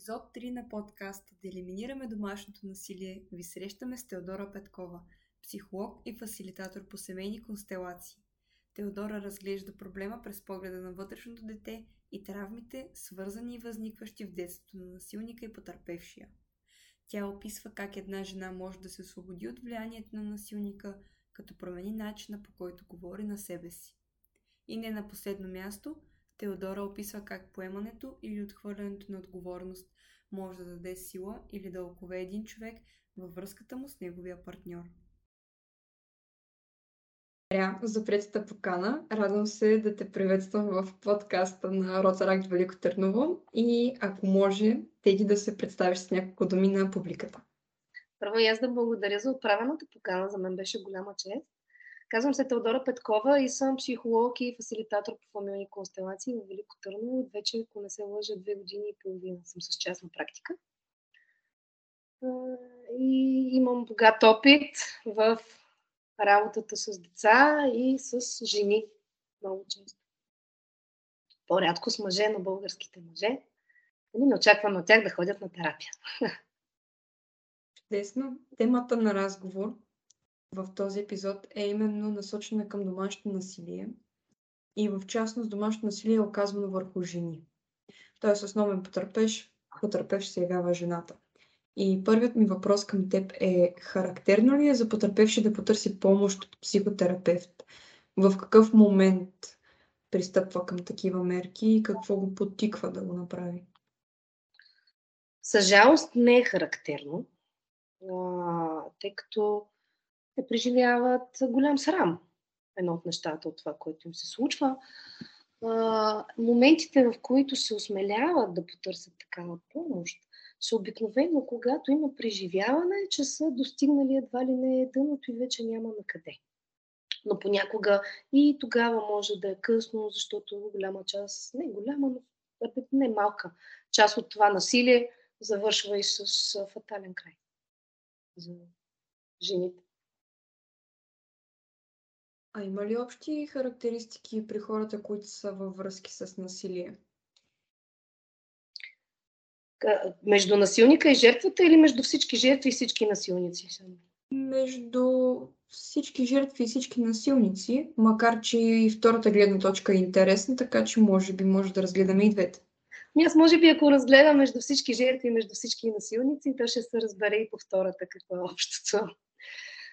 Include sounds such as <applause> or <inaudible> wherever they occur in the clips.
епизод 3 на подкаста Да елиминираме домашното насилие ви срещаме с Теодора Петкова, психолог и фасилитатор по семейни констелации. Теодора разглежда проблема през погледа на вътрешното дете и травмите, свързани и възникващи в детството на насилника и потърпевшия. Тя описва как една жена може да се освободи от влиянието на насилника, като промени начина по който говори на себе си. И не на последно място – Теодора описва как поемането или отхвърлянето на отговорност може да даде сила или да окове един човек във връзката му с неговия партньор. Благодаря за предста покана. Радвам се да те приветствам в подкаста на Ротаракт Велико Търново и ако може, теги да се представиш с няколко думи на публиката. Първо и аз да благодаря за отправената покана. За мен беше голяма чест. Казвам се Теодора Петкова и съм психолог и фасилитатор по фамилни констелации в Велико Търново. Вече, ако не се лъжа, две години и половина съм с частна практика. И имам богат опит в работата с деца и с жени много често. По-рядко с мъже на българските мъже. И не очаквам от тях да ходят на терапия. <laughs> Чудесно. Темата на разговор в този епизод е именно насочена към домашното насилие и в частност домашното насилие е оказвано върху жени. Тоест основен потърпеш, потърпеш се явява жената. И първият ми въпрос към теб е характерно ли е за потърпевши да потърси помощ от психотерапевт? В какъв момент пристъпва към такива мерки и какво го подтиква да го направи? Със жалост не е характерно, тъй като те преживяват голям срам. Едно от нещата от това, което им се случва. А, моментите, в които се осмеляват да потърсят такава помощ, са обикновено, когато има преживяване, че са достигнали едва ли не дъното и вече няма на къде. Но понякога и тогава може да е късно, защото голяма част, не голяма, но не малка част от това насилие завършва и с фатален край за жените. А има ли общи характеристики при хората, които са във връзки с насилие? Между насилника и жертвата или между всички жертви и всички насилници? Между всички жертви и всички насилници, макар че и втората гледна точка е интересна, така че може би може да разгледаме и двете. Ами аз може би ако разгледам между всички жертви и между всички насилници, то ще се разбере и по втората какво е общото.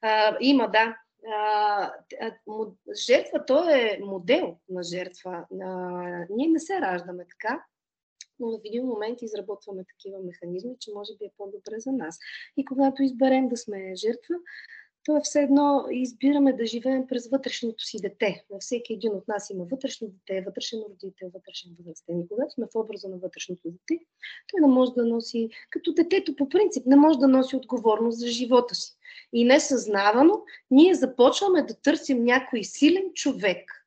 А, има, да, а, жертва, то е модел на жертва. А, ние не се раждаме така, но в един момент изработваме такива механизми, че може би е по-добре за нас. И когато изберем да сме жертва, то е все едно избираме да живеем през вътрешното си дете. На всеки един от нас има вътрешно дете, вътрешен родител, вътрешен възрастен. И когато сме в образа на вътрешното дете, той не може да носи, като детето по принцип, не може да носи отговорност за живота си. И несъзнавано ние започваме да търсим някой силен човек,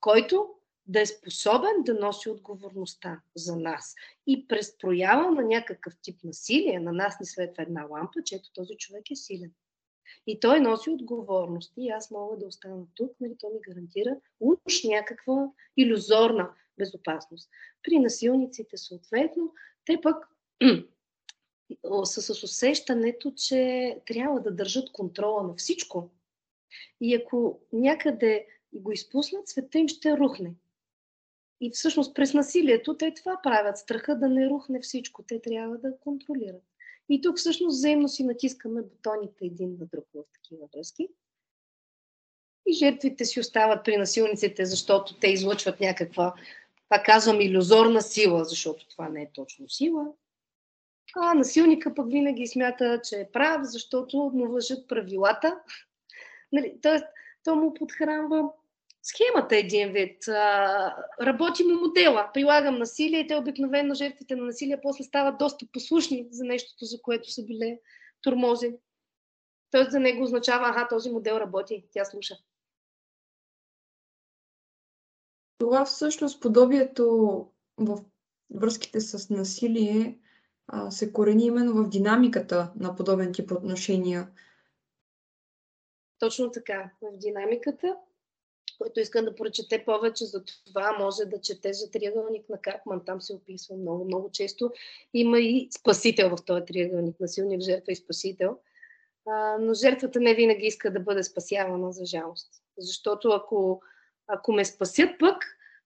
който да е способен да носи отговорността за нас. И през проява на някакъв тип насилие на нас ни светва една лампа, че ето този човек е силен. И той носи отговорност. И аз мога да остана тук, нали, той ми гарантира уж някаква иллюзорна безопасност. При насилниците, съответно, те пък <clears throat> са с усещането, че трябва да държат контрола на всичко. И ако някъде го изпуснат, света им ще рухне. И всъщност през насилието те това правят. Страха да не рухне всичко. Те трябва да контролират. И тук всъщност взаимно си натискаме бутоните един на друг в такива връзки. И жертвите си остават при насилниците, защото те излъчват някаква, пак казвам, иллюзорна сила, защото това не е точно сила. А насилника пък винаги смята, че е прав, защото му въжат правилата. <laughs> Нали, тоест, то му подхранва схемата един вид. А, работи му модела. Прилагам насилие и те обикновено жертвите на насилие после стават доста послушни за нещото, за което са били турмози. Тоест за него означава, аха, този модел работи, тя слуша. Това всъщност подобието в връзките с насилие а, се корени именно в динамиката на подобен тип отношения. Точно така, в динамиката който иска да прочете повече за това, може да чете за триъгълник на Карпман. Там се описва много, много често. Има и спасител в този триъгълник, насилник, жертва и спасител. А, но жертвата не винаги иска да бъде спасявана, за жалост. Защото ако, ако ме спасят пък,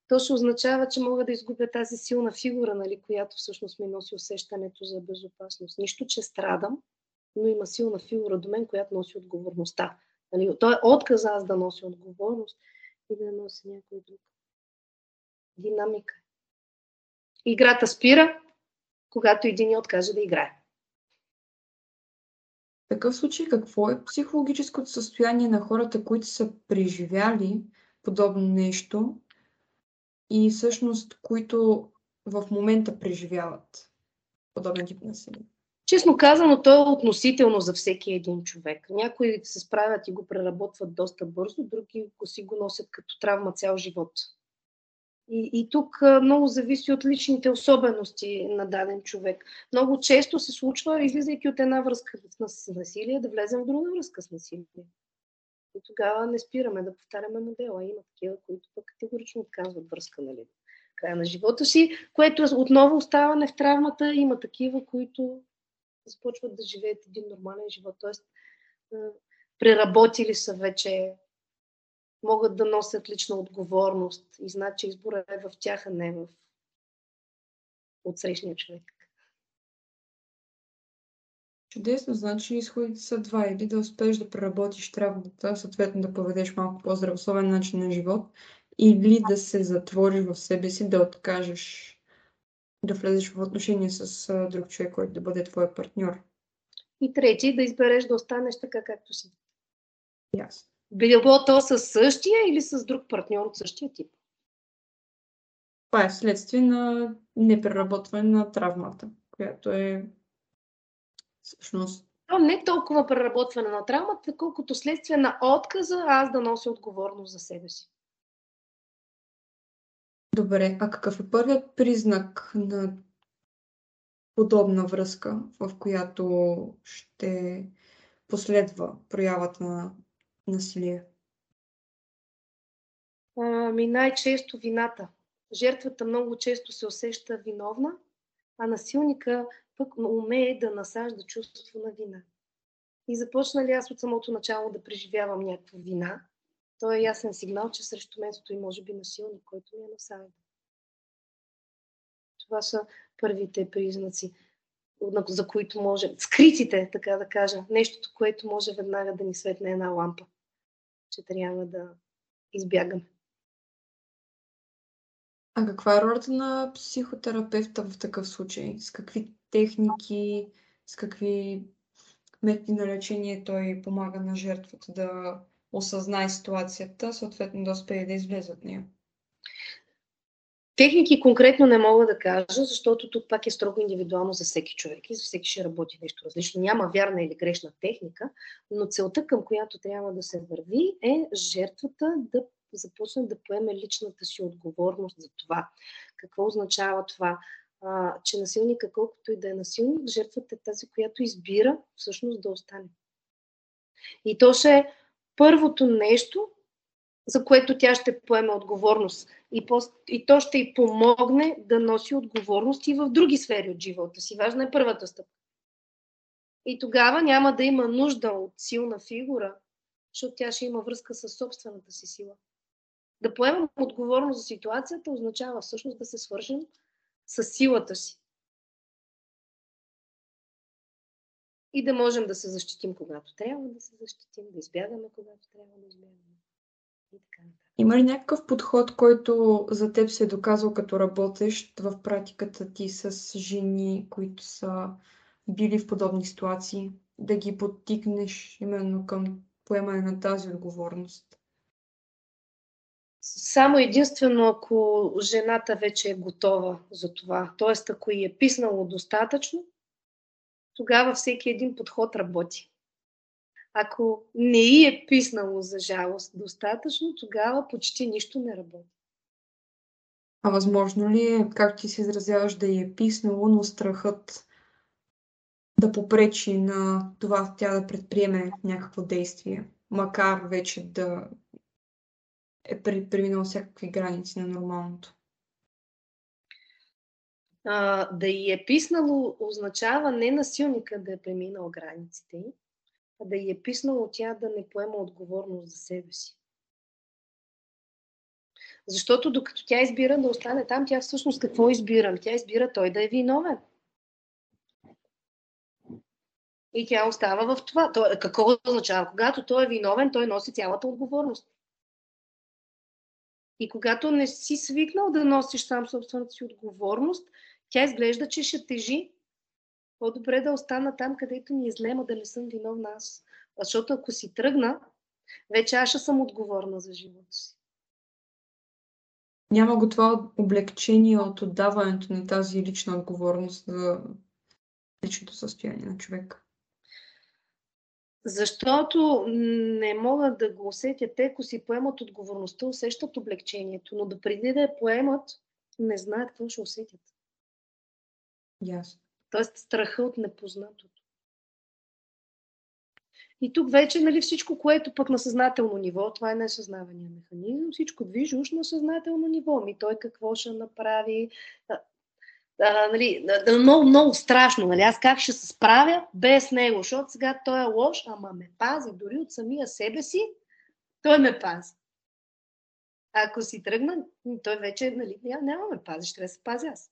то ще означава, че мога да изгубя тази силна фигура, нали, която всъщност ми носи усещането за безопасност. Нищо, че страдам, но има силна фигура до мен, която носи отговорността. Нали, той е отказ аз да носи отговорност и да носи някой друг. Динамика. Играта спира, когато един откаже да играе. В такъв случай, какво е психологическото състояние на хората, които са преживяли подобно нещо и всъщност, които в момента преживяват подобен тип насилие? Честно казано, то е относително за всеки един човек. Някои се справят и го преработват доста бързо, други го си го носят като травма цял живот. И, и тук много зависи от личните особености на даден човек. Много често се случва, излизайки от една връзка с насилие, да влезем в друга връзка с насилие. И тогава не спираме да повтаряме модела. Има такива, които пък категорично отказват връзка, нали? Края на живота си, което отново оставане в травмата. Има такива, които започват да живеят един нормален живот. Тоест, преработили са вече, могат да носят лична отговорност и знаят, че избора е в тях, а не в отсрещния човек. Чудесно, значи изходите са два. Или да успееш да преработиш травмата, съответно да поведеш малко по-здравословен начин на живот, или да се затвориш в себе си, да откажеш да влезеш в отношение с друг човек, който да бъде твой партньор. И трети, да избереш да останеш така, както си. Ясно. Било то с същия или с друг партньор от същия тип. Това е вследствие на непреработване на травмата, която е всъщност то не толкова преработване на травмата, колкото следствие на отказа аз да нося отговорност за себе си. Добре, а какъв е първият признак на подобна връзка, в която ще последва проявата на насилие? Ами най-често вината. Жертвата много често се усеща виновна, а насилника пък умее да насажда чувство на вина. И започна ли аз от самото начало да преживявам някаква вина, то е ясен сигнал, че срещу мен стои, може би, насилник, който ми е насажда. Това са първите признаци, за които може, скритите, така да кажа, нещото, което може веднага да ни светне една лампа, че трябва да избягаме. А каква е ролята на психотерапевта в такъв случай? С какви техники, с какви методи на лечение той помага на жертвата да осъзнае ситуацията, съответно да успее да излезе от нея? Техники конкретно не мога да кажа, защото тук пак е строго индивидуално за всеки човек и за всеки ще работи нещо различно. Няма вярна или грешна техника, но целта към която трябва да се върви е жертвата да започне да поеме личната си отговорност за това. Какво означава това? А, че насилника, колкото и да е насилник, жертвата е тази, която избира всъщност да остане. И то ще е първото нещо, за което тя ще поеме отговорност. И, по, и то ще й помогне да носи отговорност и в други сфери от живота си. Важна е първата стъпка. И тогава няма да има нужда от силна фигура, защото тя ще има връзка с собствената си сила. Да поемем отговорност за ситуацията означава всъщност да се свържем с силата си. И да можем да се защитим, когато трябва да се защитим, да избягаме, когато трябва да избягаме. И така Има ли някакъв подход, който за теб се е доказал като работещ в практиката ти с жени, които са били в подобни ситуации, да ги подтикнеш именно към поемане на тази отговорност? Само единствено, ако жената вече е готова за това, т.е. ако й е писнало достатъчно, тогава всеки един подход работи. Ако не й е писнало за жалост достатъчно, тогава почти нищо не работи. А възможно ли е, как ти се изразяваш, да й е писнало, но страхът да попречи на това тя да предприеме някакво действие, макар вече да е преминал всякакви граници на нормалното? А, да й е писнало означава не насилника да е преминал границите, а да й е писнало тя да не поема отговорност за себе си. Защото докато тя избира да остане там, тя всъщност какво избира? Тя избира той да е виновен. И тя остава в това. Той, какво означава? Когато той е виновен, той носи цялата отговорност. И когато не си свикнал да носиш сам собствената си отговорност, тя изглежда, че ще тежи. По-добре да остана там, където ми е зле, да не съм виновна аз. Защото ако си тръгна, вече аз ще съм отговорна за живота си. Няма го това облегчение от отдаването на тази лична отговорност за личното състояние на човека. Защото не могат да го усетят. Те, ако си поемат отговорността, усещат облегчението, но да преди да я поемат, не знаят какво ще усетят. Ясно. Тоест страха от непознатото. И тук вече нали, всичко, което пък на съзнателно ниво, това е несъзнавания механизъм, всичко движи уж на съзнателно ниво. Ми той какво ще направи? А, нали, много, много страшно. Нали? Аз как ще се справя без него? Защото сега той е лош, ама ме пази. Дори от самия себе си, той ме пази. Ако си тръгна, той вече нали, няма, няма ме пази, ще да се пази аз.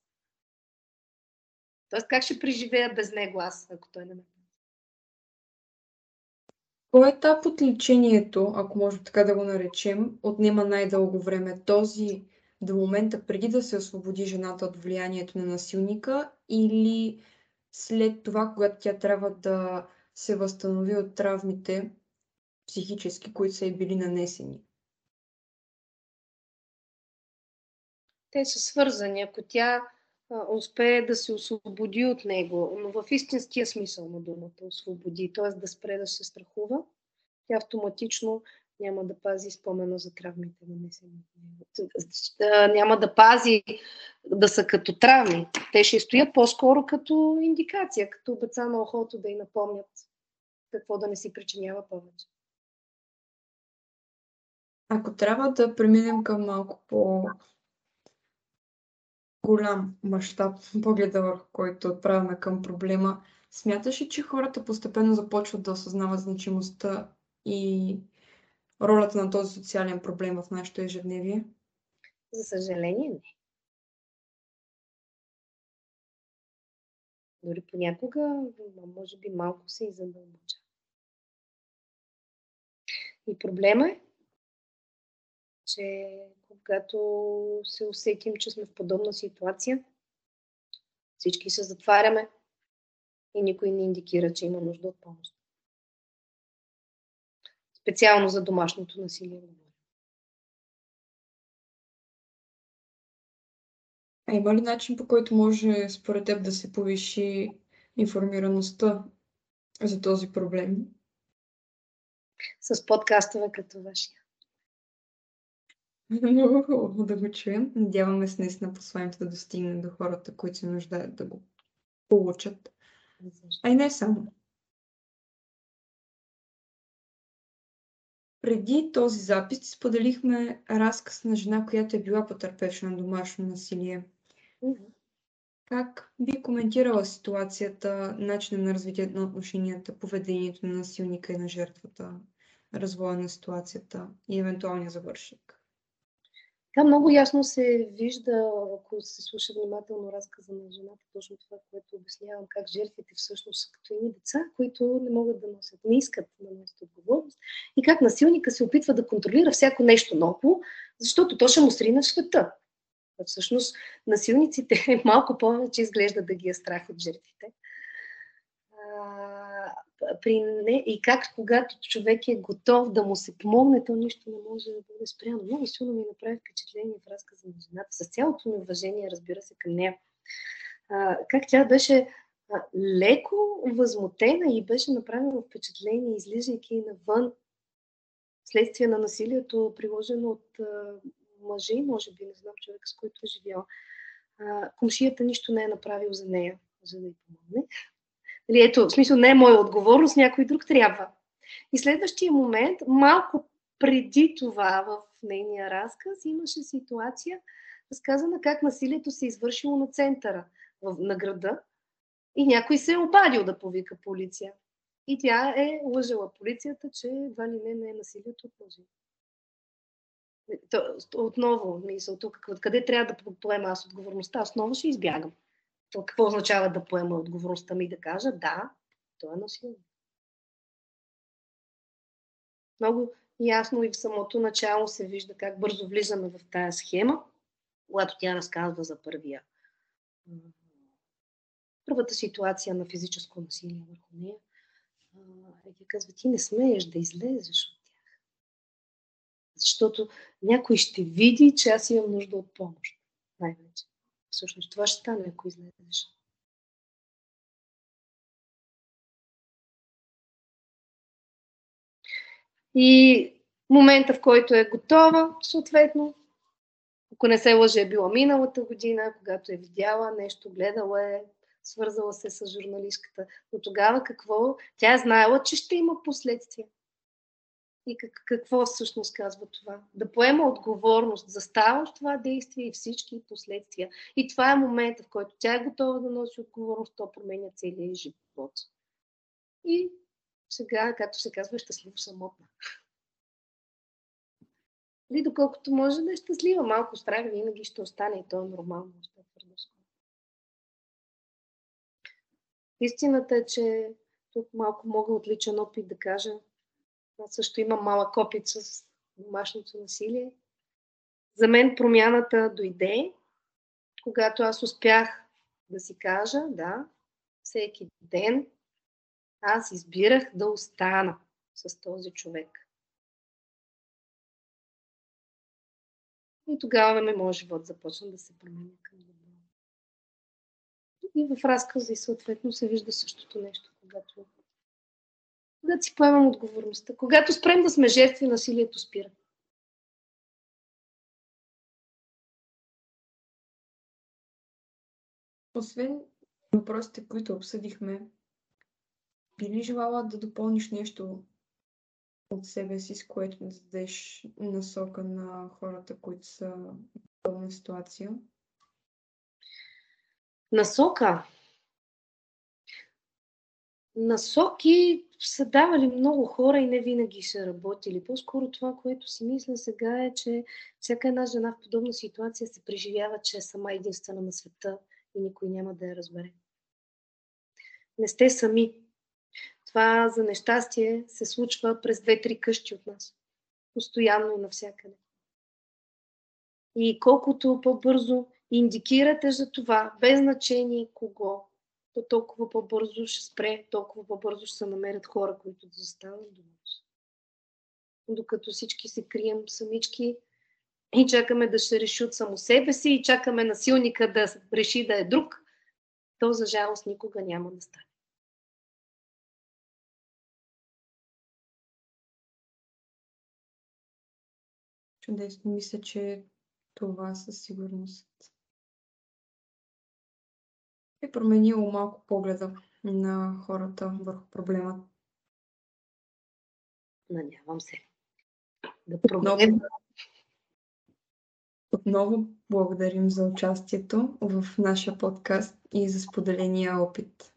Тоест, как ще преживея без него аз, ако той не ме Кой етап от лечението, ако може така да го наречем, отнема най-дълго време? Този до момента преди да се освободи жената от влиянието на насилника или след това, когато тя трябва да се възстанови от травмите психически, които са и били нанесени? Те са свързани. Ако тя успее да се освободи от него, но в истинския смисъл на думата освободи, т.е. да спре да се страхува, тя автоматично няма да пази спомена за травмите. Няма да пази да са като травми. Те ще стоят по-скоро като индикация, като обеца на охото да й напомнят какво да не си причинява повече. Ако трябва да преминем към малко по голям мащаб, погледа върху който отправяме към проблема, смяташ ли, че хората постепенно започват да осъзнават значимостта и ролята на този социален проблем в нашето ежедневие? За съжаление не. Дори понякога, може би, малко се и задълбоча. И проблема е, че когато се усетим, че сме в подобна ситуация, всички се затваряме и никой не индикира, че има нужда от помощ. Специално за домашното насилие. А има ли начин по който може според теб да се повиши информираността за този проблем? С подкастове като вашия. Много хубаво да го чуем. Надяваме се наистина посланието да достигне до хората, които се нуждаят да го получат. А и не само. Преди този запис споделихме разказ на жена, която е била потърпевша на домашно насилие. Mm-hmm. Как би коментирала ситуацията, начина на развитие на отношенията, поведението на насилника и на жертвата, развоя на ситуацията и евентуалния завършик? Там много ясно се вижда, ако се слуша внимателно разказа на жената, точно това, което обяснявам, как жертвите всъщност са като едни деца, които не могат да носят, не искат да носят отговорност и как насилника се опитва да контролира всяко нещо ново, защото то ще му срина света. Всъщност насилниците <laughs> малко повече изглежда да ги е страх от жертвите при не, и как когато човек е готов да му се помогне, то нищо не може да бъде спряно. Много силно ми направи впечатление в разказа на жената, с цялото ми уважение, разбира се, към нея. А, как тя беше а, леко възмутена и беше направила впечатление, излизайки навън, следствие на насилието, приложено от а, мъжи, може би, не знам човек, с който е живял. Комшията нищо не е направил за нея, за да й помогне. Нали, ето, в смисъл не е моя отговорност, някой друг трябва. И следващия момент, малко преди това, в нейния разказ имаше ситуация, разказана как насилието се е извършило на центъра на града и някой се е обадил да повика полиция. И тя е лъжала полицията, че едва ли не не е насилието от мъжи. Отново, мисъл, тук, къде трябва да поема аз отговорността? Основно ще избягам. Какво означава да поема отговорността ми да кажа? Да, то е насилие. Много ясно и в самото начало се вижда как бързо влизаме в тая схема, когато тя разказва за първия първата ситуация на физическо насилие върху нея. И тя казва, ти не смееш да излезеш от тях. Защото някой ще види, че аз имам нужда от помощ. Най-вече. Всъщност това ще стане, ако излезеш. И момента, в който е готова, съответно, ако не се лъже, е била миналата година, когато е видяла нещо, гледала е, свързала се с журналистката. Но тогава какво? Тя е знаела, че ще има последствия. И как, какво всъщност казва това? Да поема отговорност за ставащ това действие и всички последствия. И това е момента, в който тя е готова да носи отговорност, то променя целия живот. И сега, както се казва, е щастливо самотна. Или доколкото може да е щастлива, малко страх винаги ще остане и то е нормално. Ще Истината е, че тук малко мога от личен опит да кажа. Аз също имам малък опит с домашното насилие. За мен промяната дойде, когато аз успях да си кажа, да, всеки ден аз избирах да остана с този човек. И тогава на моят живот започна да се променя към добро. И в разказа и съответно се вижда същото нещо, когато, когато си поемам отговорността. Когато спрем да сме жертви, насилието спира. Освен въпросите, които обсъдихме, би ли желала да допълниш нещо от себе си, с което да дадеш насока на хората, които са в подобна ситуация? Насока. Насоки са давали много хора и не винаги са работили. По-скоро това, което си мисля сега е, че всяка една жена в подобна ситуация се преживява, че е сама единствена на света и никой няма да я разбере. Не сте сами. Това за нещастие се случва през две-три къщи от нас. Постоянно и навсякъде. И колкото по-бързо индикирате за това, без значение кого, то толкова по-бързо ще спре, толкова по-бързо ще се намерят хора, които да застанат до нас. Докато всички се крием самички и чакаме да ще решат само себе си и чакаме насилника да реши да е друг, то за жалост никога няма да стане. Чудесно. Мисля, че това със сигурност е променило малко погледа на хората върху проблема. Надявам се. Да отново, отново благодарим за участието в нашия подкаст и за споделения опит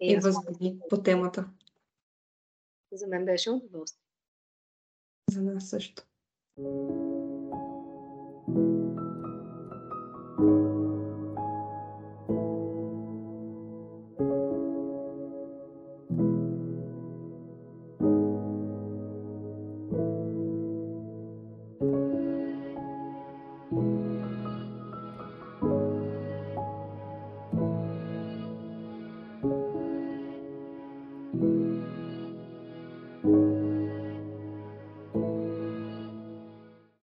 и, и възгледи по темата. За мен беше удоволствие. За нас също.